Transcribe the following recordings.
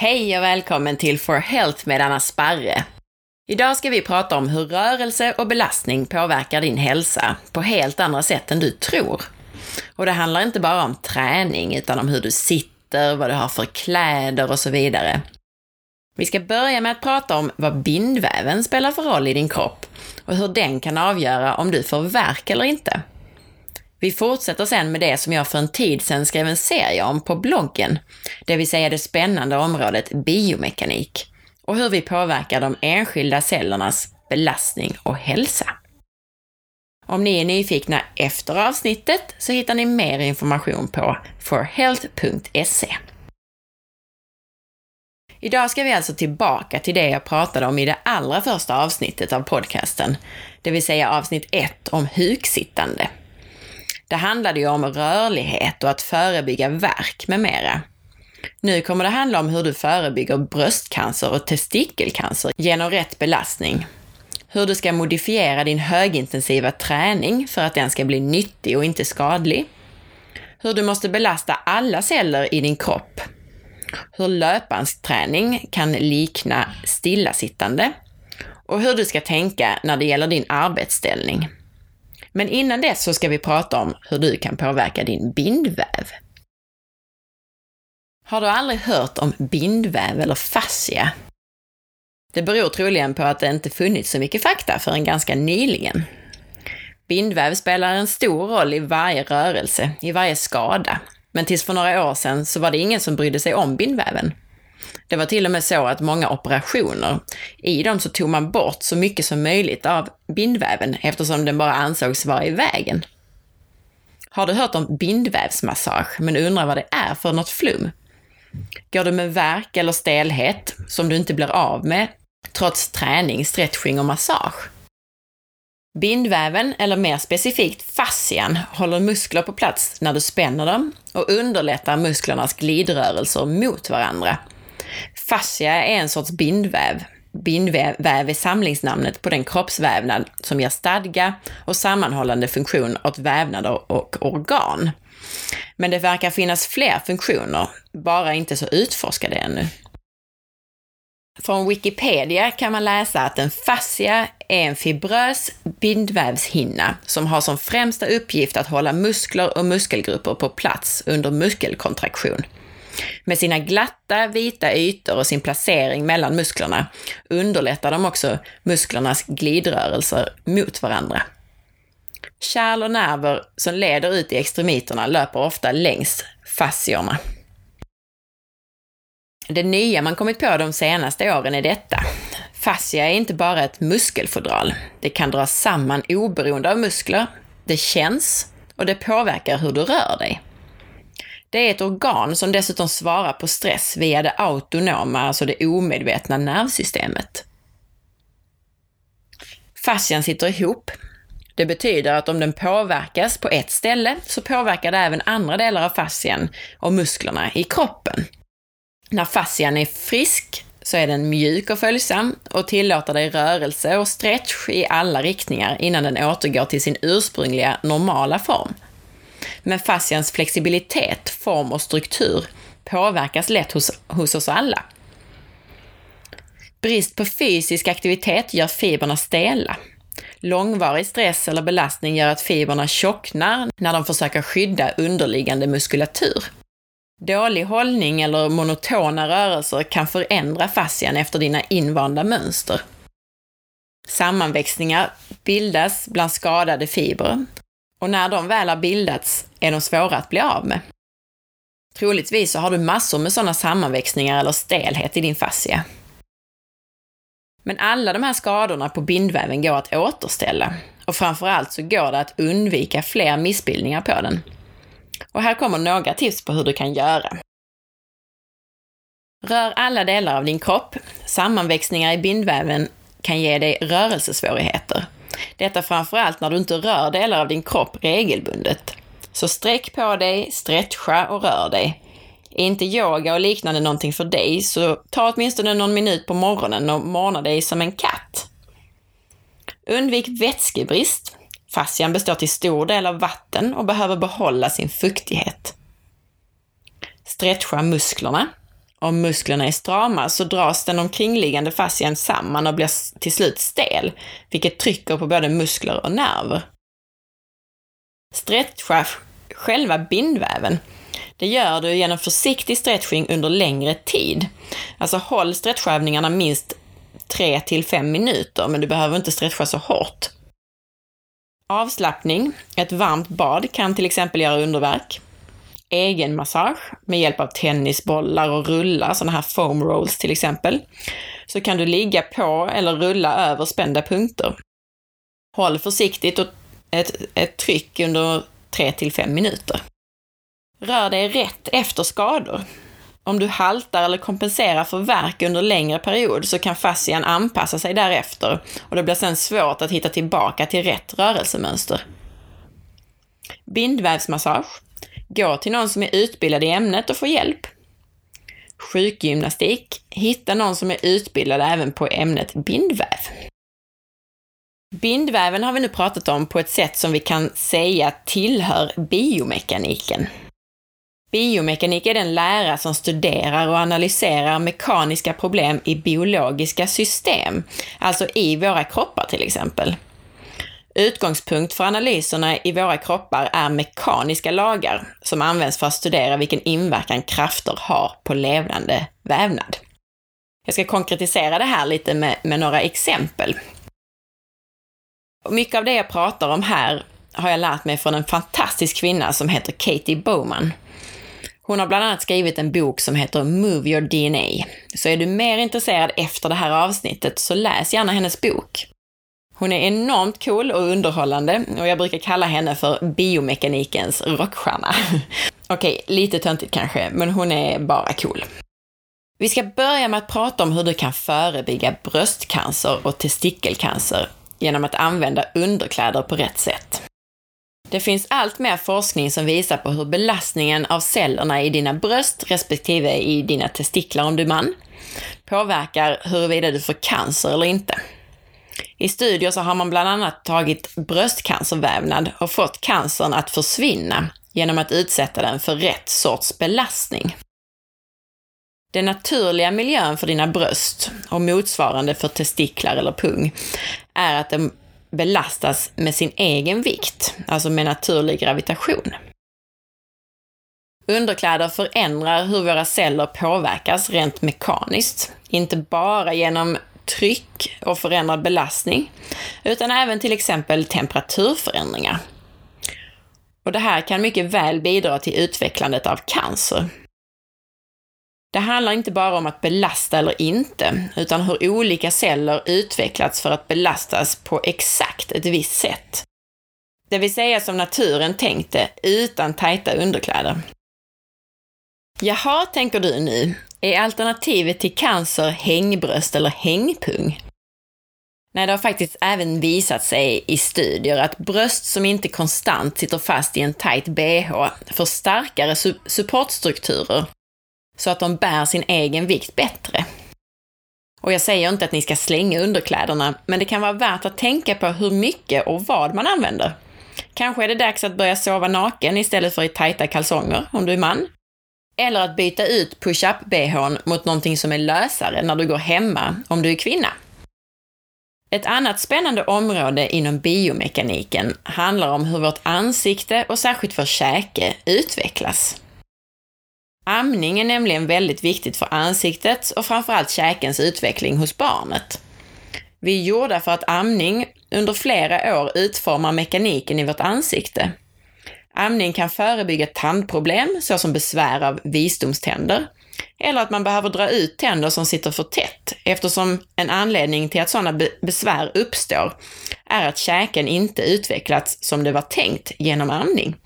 Hej och välkommen till For Health med Anna Sparre. Idag ska vi prata om hur rörelse och belastning påverkar din hälsa på helt andra sätt än du tror. Och det handlar inte bara om träning, utan om hur du sitter, vad du har för kläder och så vidare. Vi ska börja med att prata om vad bindväven spelar för roll i din kropp och hur den kan avgöra om du får värk eller inte. Vi fortsätter sen med det som jag för en tid sedan skrev en serie om på bloggen, det vill säga det spännande området biomekanik och hur vi påverkar de enskilda cellernas belastning och hälsa. Om ni är nyfikna efter avsnittet så hittar ni mer information på forhealth.se. Idag ska vi alltså tillbaka till det jag pratade om i det allra första avsnittet av podcasten, det vill säga avsnitt 1 om huksittande. Det handlade ju om rörlighet och att förebygga värk med mera. Nu kommer det handla om hur du förebygger bröstcancer och testikelcancer genom rätt belastning. Hur du ska modifiera din högintensiva träning för att den ska bli nyttig och inte skadlig. Hur du måste belasta alla celler i din kropp. Hur löpbandsträning kan likna stillasittande. Och hur du ska tänka när det gäller din arbetsställning. Men innan dess så ska vi prata om hur du kan påverka din bindväv. Har du aldrig hört om bindväv eller fascia? Det beror troligen på att det inte funnits så mycket fakta förrän ganska nyligen. Bindväv spelar en stor roll i varje rörelse, i varje skada. Men tills för några år sedan så var det ingen som brydde sig om bindväven. Det var till och med så att många operationer, i dem så tog man bort så mycket som möjligt av bindväven eftersom den bara ansågs vara i vägen. Har du hört om bindvävsmassage men undrar vad det är för något flum? Går du med värk eller stelhet som du inte blir av med trots träning, stretching och massage? Bindväven, eller mer specifikt fascian, håller muskler på plats när du spänner dem och underlättar musklernas glidrörelser mot varandra Fascia är en sorts bindväv. Bindväv är samlingsnamnet på den kroppsvävnad som ger stadga och sammanhållande funktion åt vävnader och organ. Men det verkar finnas fler funktioner, bara inte så utforskade ännu. Från Wikipedia kan man läsa att en fascia är en fibrös bindvävshinna som har som främsta uppgift att hålla muskler och muskelgrupper på plats under muskelkontraktion. Med sina glatta, vita ytor och sin placering mellan musklerna underlättar de också musklernas glidrörelser mot varandra. Kärl och nerver som leder ut i extremiterna löper ofta längs fasciorna. Det nya man kommit på de senaste åren är detta. Fascia är inte bara ett muskelfodral. Det kan dras samman oberoende av muskler, det känns och det påverkar hur du rör dig. Det är ett organ som dessutom svarar på stress via det autonoma, alltså det omedvetna nervsystemet. Fascian sitter ihop. Det betyder att om den påverkas på ett ställe så påverkar det även andra delar av fascian och musklerna i kroppen. När fascian är frisk så är den mjuk och följsam och tillåter dig rörelse och stretch i alla riktningar innan den återgår till sin ursprungliga normala form. Men fascians flexibilitet, form och struktur påverkas lätt hos, hos oss alla. Brist på fysisk aktivitet gör fibrerna stela. Långvarig stress eller belastning gör att fibrerna tjocknar när de försöker skydda underliggande muskulatur. Dålig hållning eller monotona rörelser kan förändra fascian efter dina invanda mönster. Sammanväxningar bildas bland skadade fibrer och när de väl har bildats är de svåra att bli av med. Troligtvis så har du massor med sådana sammanväxningar eller stelhet i din fascia. Men alla de här skadorna på bindväven går att återställa och framförallt så går det att undvika fler missbildningar på den. Och här kommer några tips på hur du kan göra. Rör alla delar av din kropp. Sammanväxningar i bindväven kan ge dig rörelsesvårigheter detta framförallt när du inte rör delar av din kropp regelbundet. Så sträck på dig, stretcha och rör dig. Är inte yoga och liknande någonting för dig, så ta åtminstone någon minut på morgonen och morna dig som en katt. Undvik vätskebrist. Fascian består till stor del av vatten och behöver behålla sin fuktighet. Stretcha musklerna. Om musklerna är strama så dras den omkringliggande fascian samman och blir till slut stel, vilket trycker på både muskler och nerver. Stretcha själva bindväven. Det gör du genom försiktig stretching under längre tid. Alltså håll stretchövningarna minst 3 till 5 minuter, men du behöver inte stretcha så hårt. Avslappning. Ett varmt bad kan till exempel göra underverk. Egenmassage med hjälp av tennisbollar och rullar, sådana här foam rolls till exempel. Så kan du ligga på eller rulla över spända punkter. Håll försiktigt och ett, ett tryck under 3 till 5 minuter. Rör dig rätt efter skador. Om du haltar eller kompenserar för värk under längre period så kan fascian anpassa sig därefter och det blir sedan svårt att hitta tillbaka till rätt rörelsemönster. Bindvävsmassage. Gå till någon som är utbildad i ämnet och få hjälp. Sjukgymnastik. Hitta någon som är utbildad även på ämnet bindväv. Bindväven har vi nu pratat om på ett sätt som vi kan säga tillhör biomekaniken. Biomekanik är den lära som studerar och analyserar mekaniska problem i biologiska system, alltså i våra kroppar till exempel. Utgångspunkt för analyserna i våra kroppar är mekaniska lagar som används för att studera vilken inverkan krafter har på levande vävnad. Jag ska konkretisera det här lite med, med några exempel mycket av det jag pratar om här har jag lärt mig från en fantastisk kvinna som heter Katie Bowman. Hon har bland annat skrivit en bok som heter Move your DNA. Så är du mer intresserad efter det här avsnittet så läs gärna hennes bok. Hon är enormt cool och underhållande och jag brukar kalla henne för biomekanikens rockstjärna. Okej, lite töntigt kanske, men hon är bara cool. Vi ska börja med att prata om hur du kan förebygga bröstcancer och testikelcancer genom att använda underkläder på rätt sätt. Det finns allt mer forskning som visar på hur belastningen av cellerna i dina bröst respektive i dina testiklar om du är man påverkar huruvida du får cancer eller inte. I studier så har man bland annat tagit bröstcancervävnad och fått cancern att försvinna genom att utsätta den för rätt sorts belastning. Den naturliga miljön för dina bröst och motsvarande för testiklar eller pung är att de belastas med sin egen vikt, alltså med naturlig gravitation. Underkläder förändrar hur våra celler påverkas rent mekaniskt, inte bara genom tryck och förändrad belastning, utan även till exempel temperaturförändringar. Och det här kan mycket väl bidra till utvecklandet av cancer. Det handlar inte bara om att belasta eller inte, utan hur olika celler utvecklats för att belastas på exakt ett visst sätt. Det vill säga som naturen tänkte, utan tajta underkläder. Jaha, tänker du nu, är alternativet till cancer hängbröst eller hängpung? Nej, det har faktiskt även visat sig i studier att bröst som inte konstant sitter fast i en tight bh får starkare supportstrukturer så att de bär sin egen vikt bättre. Och jag säger inte att ni ska slänga underkläderna, men det kan vara värt att tänka på hur mycket och vad man använder. Kanske är det dags att börja sova naken istället för i tajta kalsonger, om du är man. Eller att byta ut push-up-bhn mot någonting som är lösare när du går hemma, om du är kvinna. Ett annat spännande område inom biomekaniken handlar om hur vårt ansikte och särskilt vår käke utvecklas. Amning är nämligen väldigt viktigt för ansiktets och framförallt käkens utveckling hos barnet. Vi är gjorda för att amning under flera år utformar mekaniken i vårt ansikte. Amning kan förebygga tandproblem såsom besvär av visdomständer eller att man behöver dra ut tänder som sitter för tätt eftersom en anledning till att sådana besvär uppstår är att käken inte utvecklats som det var tänkt genom amning.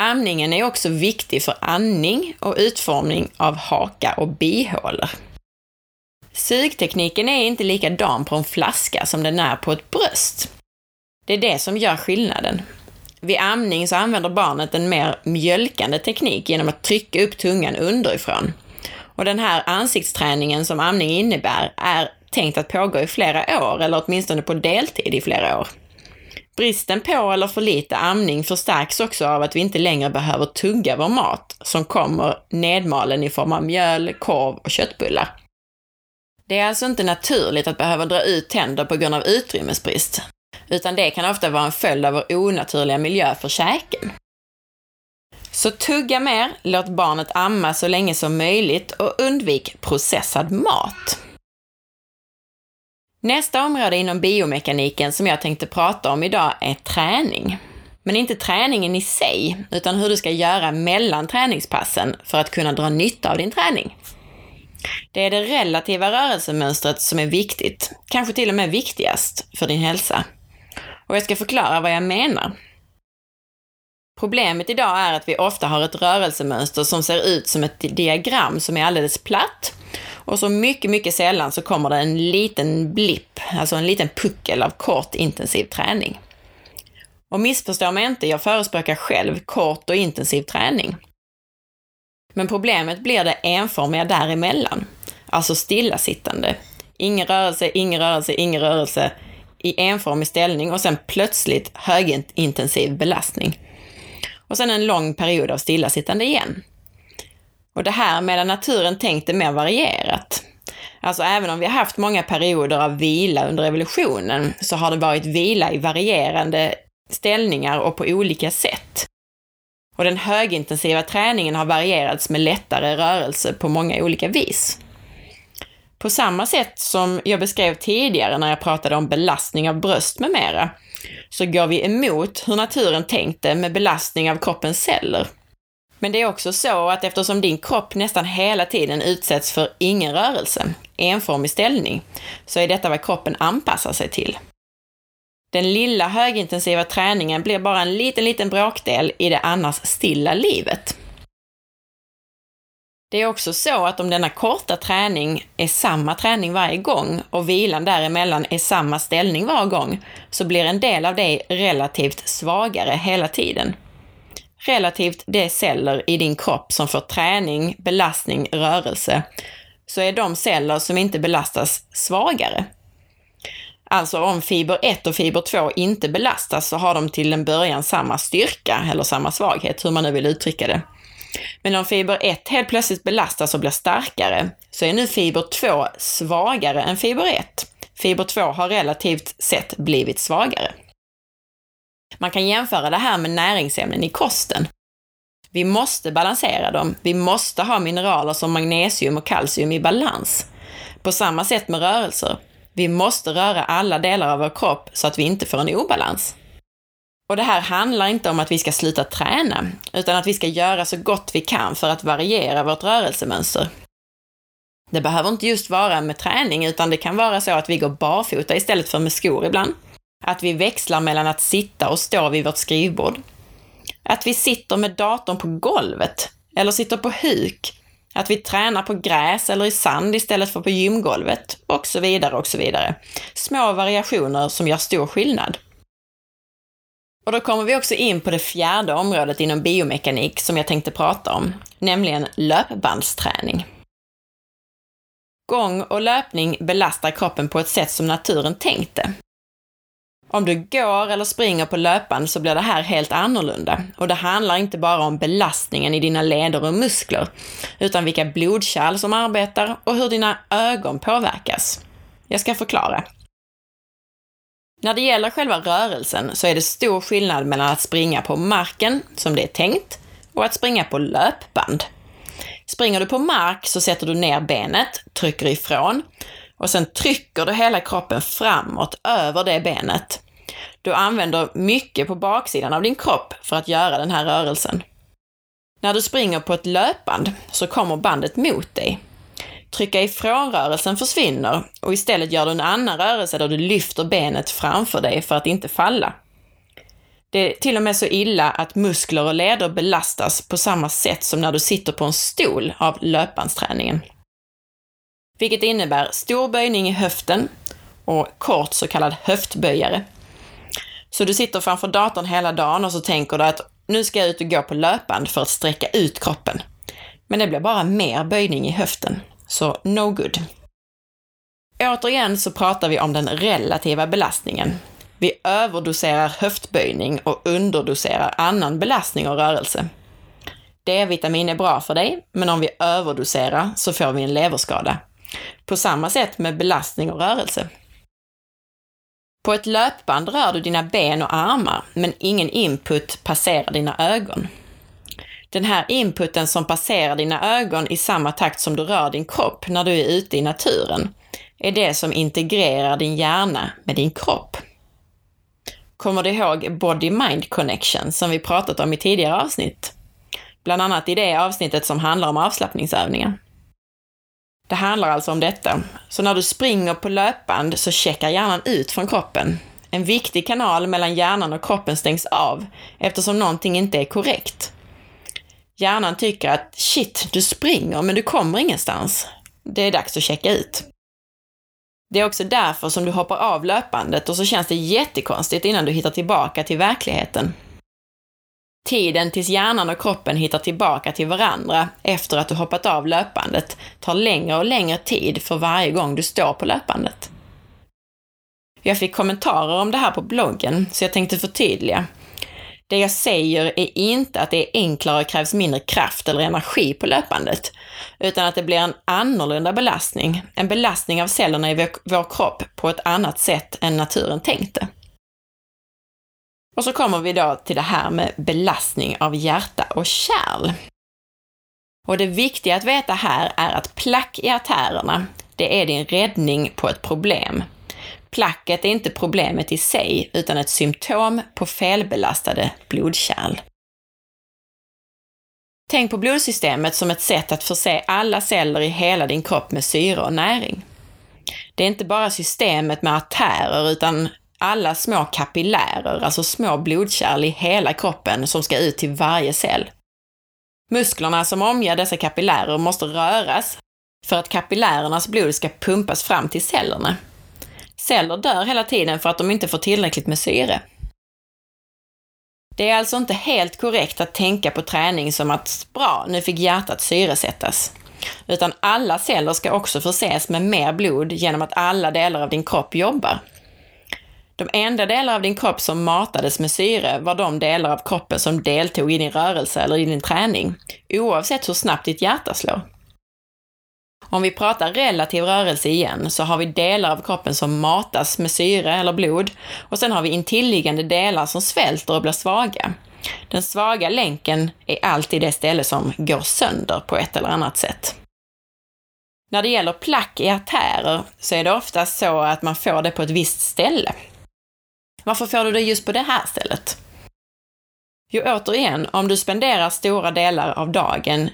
Amningen är också viktig för andning och utformning av haka och bihålor. Sugtekniken är inte likadan på en flaska som den är på ett bröst. Det är det som gör skillnaden. Vid amning så använder barnet en mer mjölkande teknik genom att trycka upp tungan underifrån. Och den här ansiktsträningen som amning innebär är tänkt att pågå i flera år, eller åtminstone på deltid i flera år. Bristen på eller för lite amning förstärks också av att vi inte längre behöver tugga vår mat som kommer nedmalen i form av mjöl, korv och köttbullar. Det är alltså inte naturligt att behöva dra ut tänder på grund av utrymmesbrist, utan det kan ofta vara en följd av vår onaturliga miljö för käken. Så tugga mer, låt barnet amma så länge som möjligt och undvik processad mat. Nästa område inom biomekaniken som jag tänkte prata om idag är träning. Men inte träningen i sig, utan hur du ska göra mellan träningspassen för att kunna dra nytta av din träning. Det är det relativa rörelsemönstret som är viktigt, kanske till och med viktigast för din hälsa. Och jag ska förklara vad jag menar. Problemet idag är att vi ofta har ett rörelsemönster som ser ut som ett diagram som är alldeles platt och så mycket, mycket sällan så kommer det en liten blipp, alltså en liten puckel av kort intensiv träning. Och missförstå mig inte, jag förespråkar själv kort och intensiv träning. Men problemet blir det enformiga däremellan, alltså stillasittande. Ingen rörelse, ingen rörelse, ingen rörelse i enformig ställning och sen plötsligt högintensiv belastning. Och sen en lång period av stillasittande igen. Och det här medan naturen tänkt det mer varierat. Alltså även om vi har haft många perioder av vila under evolutionen så har det varit vila i varierande ställningar och på olika sätt. Och den högintensiva träningen har varierats med lättare rörelse på många olika vis. På samma sätt som jag beskrev tidigare när jag pratade om belastning av bröst med mera, så går vi emot hur naturen tänkte med belastning av kroppens celler. Men det är också så att eftersom din kropp nästan hela tiden utsätts för ingen rörelse, enformig ställning, så är detta vad kroppen anpassar sig till. Den lilla högintensiva träningen blir bara en liten, liten bråkdel i det annars stilla livet. Det är också så att om denna korta träning är samma träning varje gång och vilan däremellan är samma ställning var gång, så blir en del av det relativt svagare hela tiden. Relativt de celler i din kropp som får träning, belastning, rörelse, så är de celler som inte belastas svagare. Alltså om fiber 1 och fiber 2 inte belastas så har de till en början samma styrka eller samma svaghet, hur man nu vill uttrycka det. Men om fiber 1 helt plötsligt belastas och blir starkare, så är nu fiber 2 svagare än fiber 1. Fiber 2 har relativt sett blivit svagare. Man kan jämföra det här med näringsämnen i kosten. Vi måste balansera dem. Vi måste ha mineraler som magnesium och kalcium i balans. På samma sätt med rörelser. Vi måste röra alla delar av vår kropp så att vi inte får en obalans. Och det här handlar inte om att vi ska sluta träna, utan att vi ska göra så gott vi kan för att variera vårt rörelsemönster. Det behöver inte just vara med träning, utan det kan vara så att vi går barfota istället för med skor ibland. Att vi växlar mellan att sitta och stå vid vårt skrivbord. Att vi sitter med datorn på golvet, eller sitter på huk. Att vi tränar på gräs eller i sand istället för på gymgolvet, och så vidare och så vidare. Små variationer som gör stor skillnad. Och då kommer vi också in på det fjärde området inom biomekanik som jag tänkte prata om, nämligen löpbandsträning. Gång och löpning belastar kroppen på ett sätt som naturen tänkte. Om du går eller springer på löpband så blir det här helt annorlunda. Och det handlar inte bara om belastningen i dina leder och muskler, utan vilka blodkärl som arbetar och hur dina ögon påverkas. Jag ska förklara. När det gäller själva rörelsen så är det stor skillnad mellan att springa på marken, som det är tänkt, och att springa på löpband. Springer du på mark så sätter du ner benet, trycker ifrån och sen trycker du hela kroppen framåt över det benet. Du använder mycket på baksidan av din kropp för att göra den här rörelsen. När du springer på ett löpband så kommer bandet mot dig Trycka ifrån-rörelsen försvinner och istället gör du en annan rörelse där du lyfter benet framför dig för att inte falla. Det är till och med så illa att muskler och leder belastas på samma sätt som när du sitter på en stol av löpbandsträningen. Vilket innebär stor böjning i höften och kort så kallad höftböjare. Så du sitter framför datorn hela dagen och så tänker du att nu ska jag ut och gå på löpband för att sträcka ut kroppen. Men det blir bara mer böjning i höften. Så no good. Återigen så pratar vi om den relativa belastningen. Vi överdoserar höftböjning och underdoserar annan belastning och rörelse. D-vitamin är bra för dig, men om vi överdoserar så får vi en leverskada. På samma sätt med belastning och rörelse. På ett löpband rör du dina ben och armar, men ingen input passerar dina ögon. Den här inputen som passerar dina ögon i samma takt som du rör din kropp när du är ute i naturen, är det som integrerar din hjärna med din kropp. Kommer du ihåg body-mind connection som vi pratat om i tidigare avsnitt? Bland annat i det avsnittet som handlar om avslappningsövningar. Det handlar alltså om detta. Så när du springer på löpband så checkar hjärnan ut från kroppen. En viktig kanal mellan hjärnan och kroppen stängs av eftersom någonting inte är korrekt. Hjärnan tycker att shit, du springer men du kommer ingenstans. Det är dags att checka ut. Det är också därför som du hoppar av löpbandet och så känns det jättekonstigt innan du hittar tillbaka till verkligheten. Tiden tills hjärnan och kroppen hittar tillbaka till varandra efter att du hoppat av löpbandet tar längre och längre tid för varje gång du står på löpbandet. Jag fick kommentarer om det här på bloggen, så jag tänkte förtydliga. Det jag säger är inte att det är enklare och krävs mindre kraft eller energi på löpbandet, utan att det blir en annorlunda belastning, en belastning av cellerna i vår kropp på ett annat sätt än naturen tänkte. Och så kommer vi då till det här med belastning av hjärta och kärl. Och det viktiga att veta här är att plack i artärerna, det är din räddning på ett problem. Placket är inte problemet i sig, utan ett symptom på felbelastade blodkärl. Tänk på blodsystemet som ett sätt att förse alla celler i hela din kropp med syre och näring. Det är inte bara systemet med artärer, utan alla små kapillärer, alltså små blodkärl i hela kroppen som ska ut till varje cell. Musklerna som omger dessa kapillärer måste röras för att kapillärernas blod ska pumpas fram till cellerna. Celler dör hela tiden för att de inte får tillräckligt med syre. Det är alltså inte helt korrekt att tänka på träning som att bra, nu fick hjärtat syresättas. Utan alla celler ska också förses med mer blod genom att alla delar av din kropp jobbar. De enda delar av din kropp som matades med syre var de delar av kroppen som deltog i din rörelse eller i din träning, oavsett hur snabbt ditt hjärta slår. Om vi pratar relativ rörelse igen så har vi delar av kroppen som matas med syre eller blod och sen har vi intilliggande delar som svälter och blir svaga. Den svaga länken är alltid det ställe som går sönder på ett eller annat sätt. När det gäller plack i artärer så är det oftast så att man får det på ett visst ställe. Varför får du det just på det här stället? Jo, återigen, om du spenderar stora delar av dagen,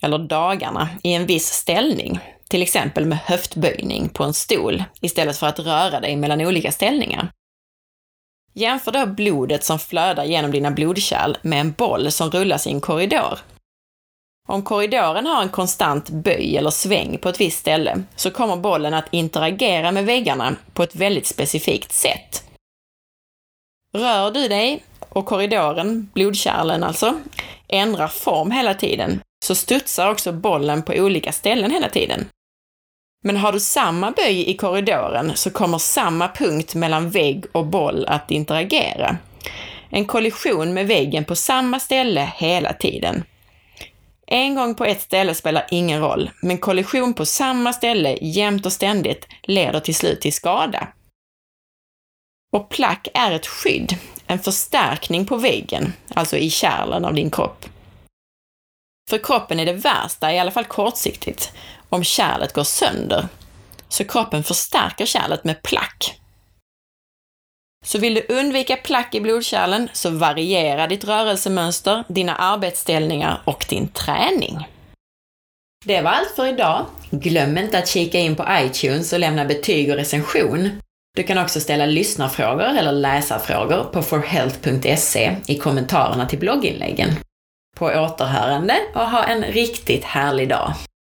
eller dagarna, i en viss ställning, till exempel med höftböjning på en stol, istället för att röra dig mellan olika ställningar. Jämför då blodet som flödar genom dina blodkärl med en boll som rullas i en korridor. Om korridoren har en konstant böj eller sväng på ett visst ställe så kommer bollen att interagera med väggarna på ett väldigt specifikt sätt Rör du dig och korridoren, blodkärlen alltså, ändrar form hela tiden, så studsar också bollen på olika ställen hela tiden. Men har du samma böj i korridoren så kommer samma punkt mellan vägg och boll att interagera. En kollision med väggen på samma ställe hela tiden. En gång på ett ställe spelar ingen roll, men kollision på samma ställe jämt och ständigt leder till slut till skada. Och plack är ett skydd, en förstärkning på väggen, alltså i kärlen av din kropp. För kroppen är det värsta, i alla fall kortsiktigt, om kärlet går sönder. Så kroppen förstärker kärlet med plack. Så vill du undvika plack i blodkärlen så variera ditt rörelsemönster, dina arbetsställningar och din träning. Det var allt för idag. Glöm inte att kika in på iTunes och lämna betyg och recension. Du kan också ställa lyssnarfrågor eller läsarfrågor på forhealth.se i kommentarerna till blogginläggen. På återhörande och ha en riktigt härlig dag!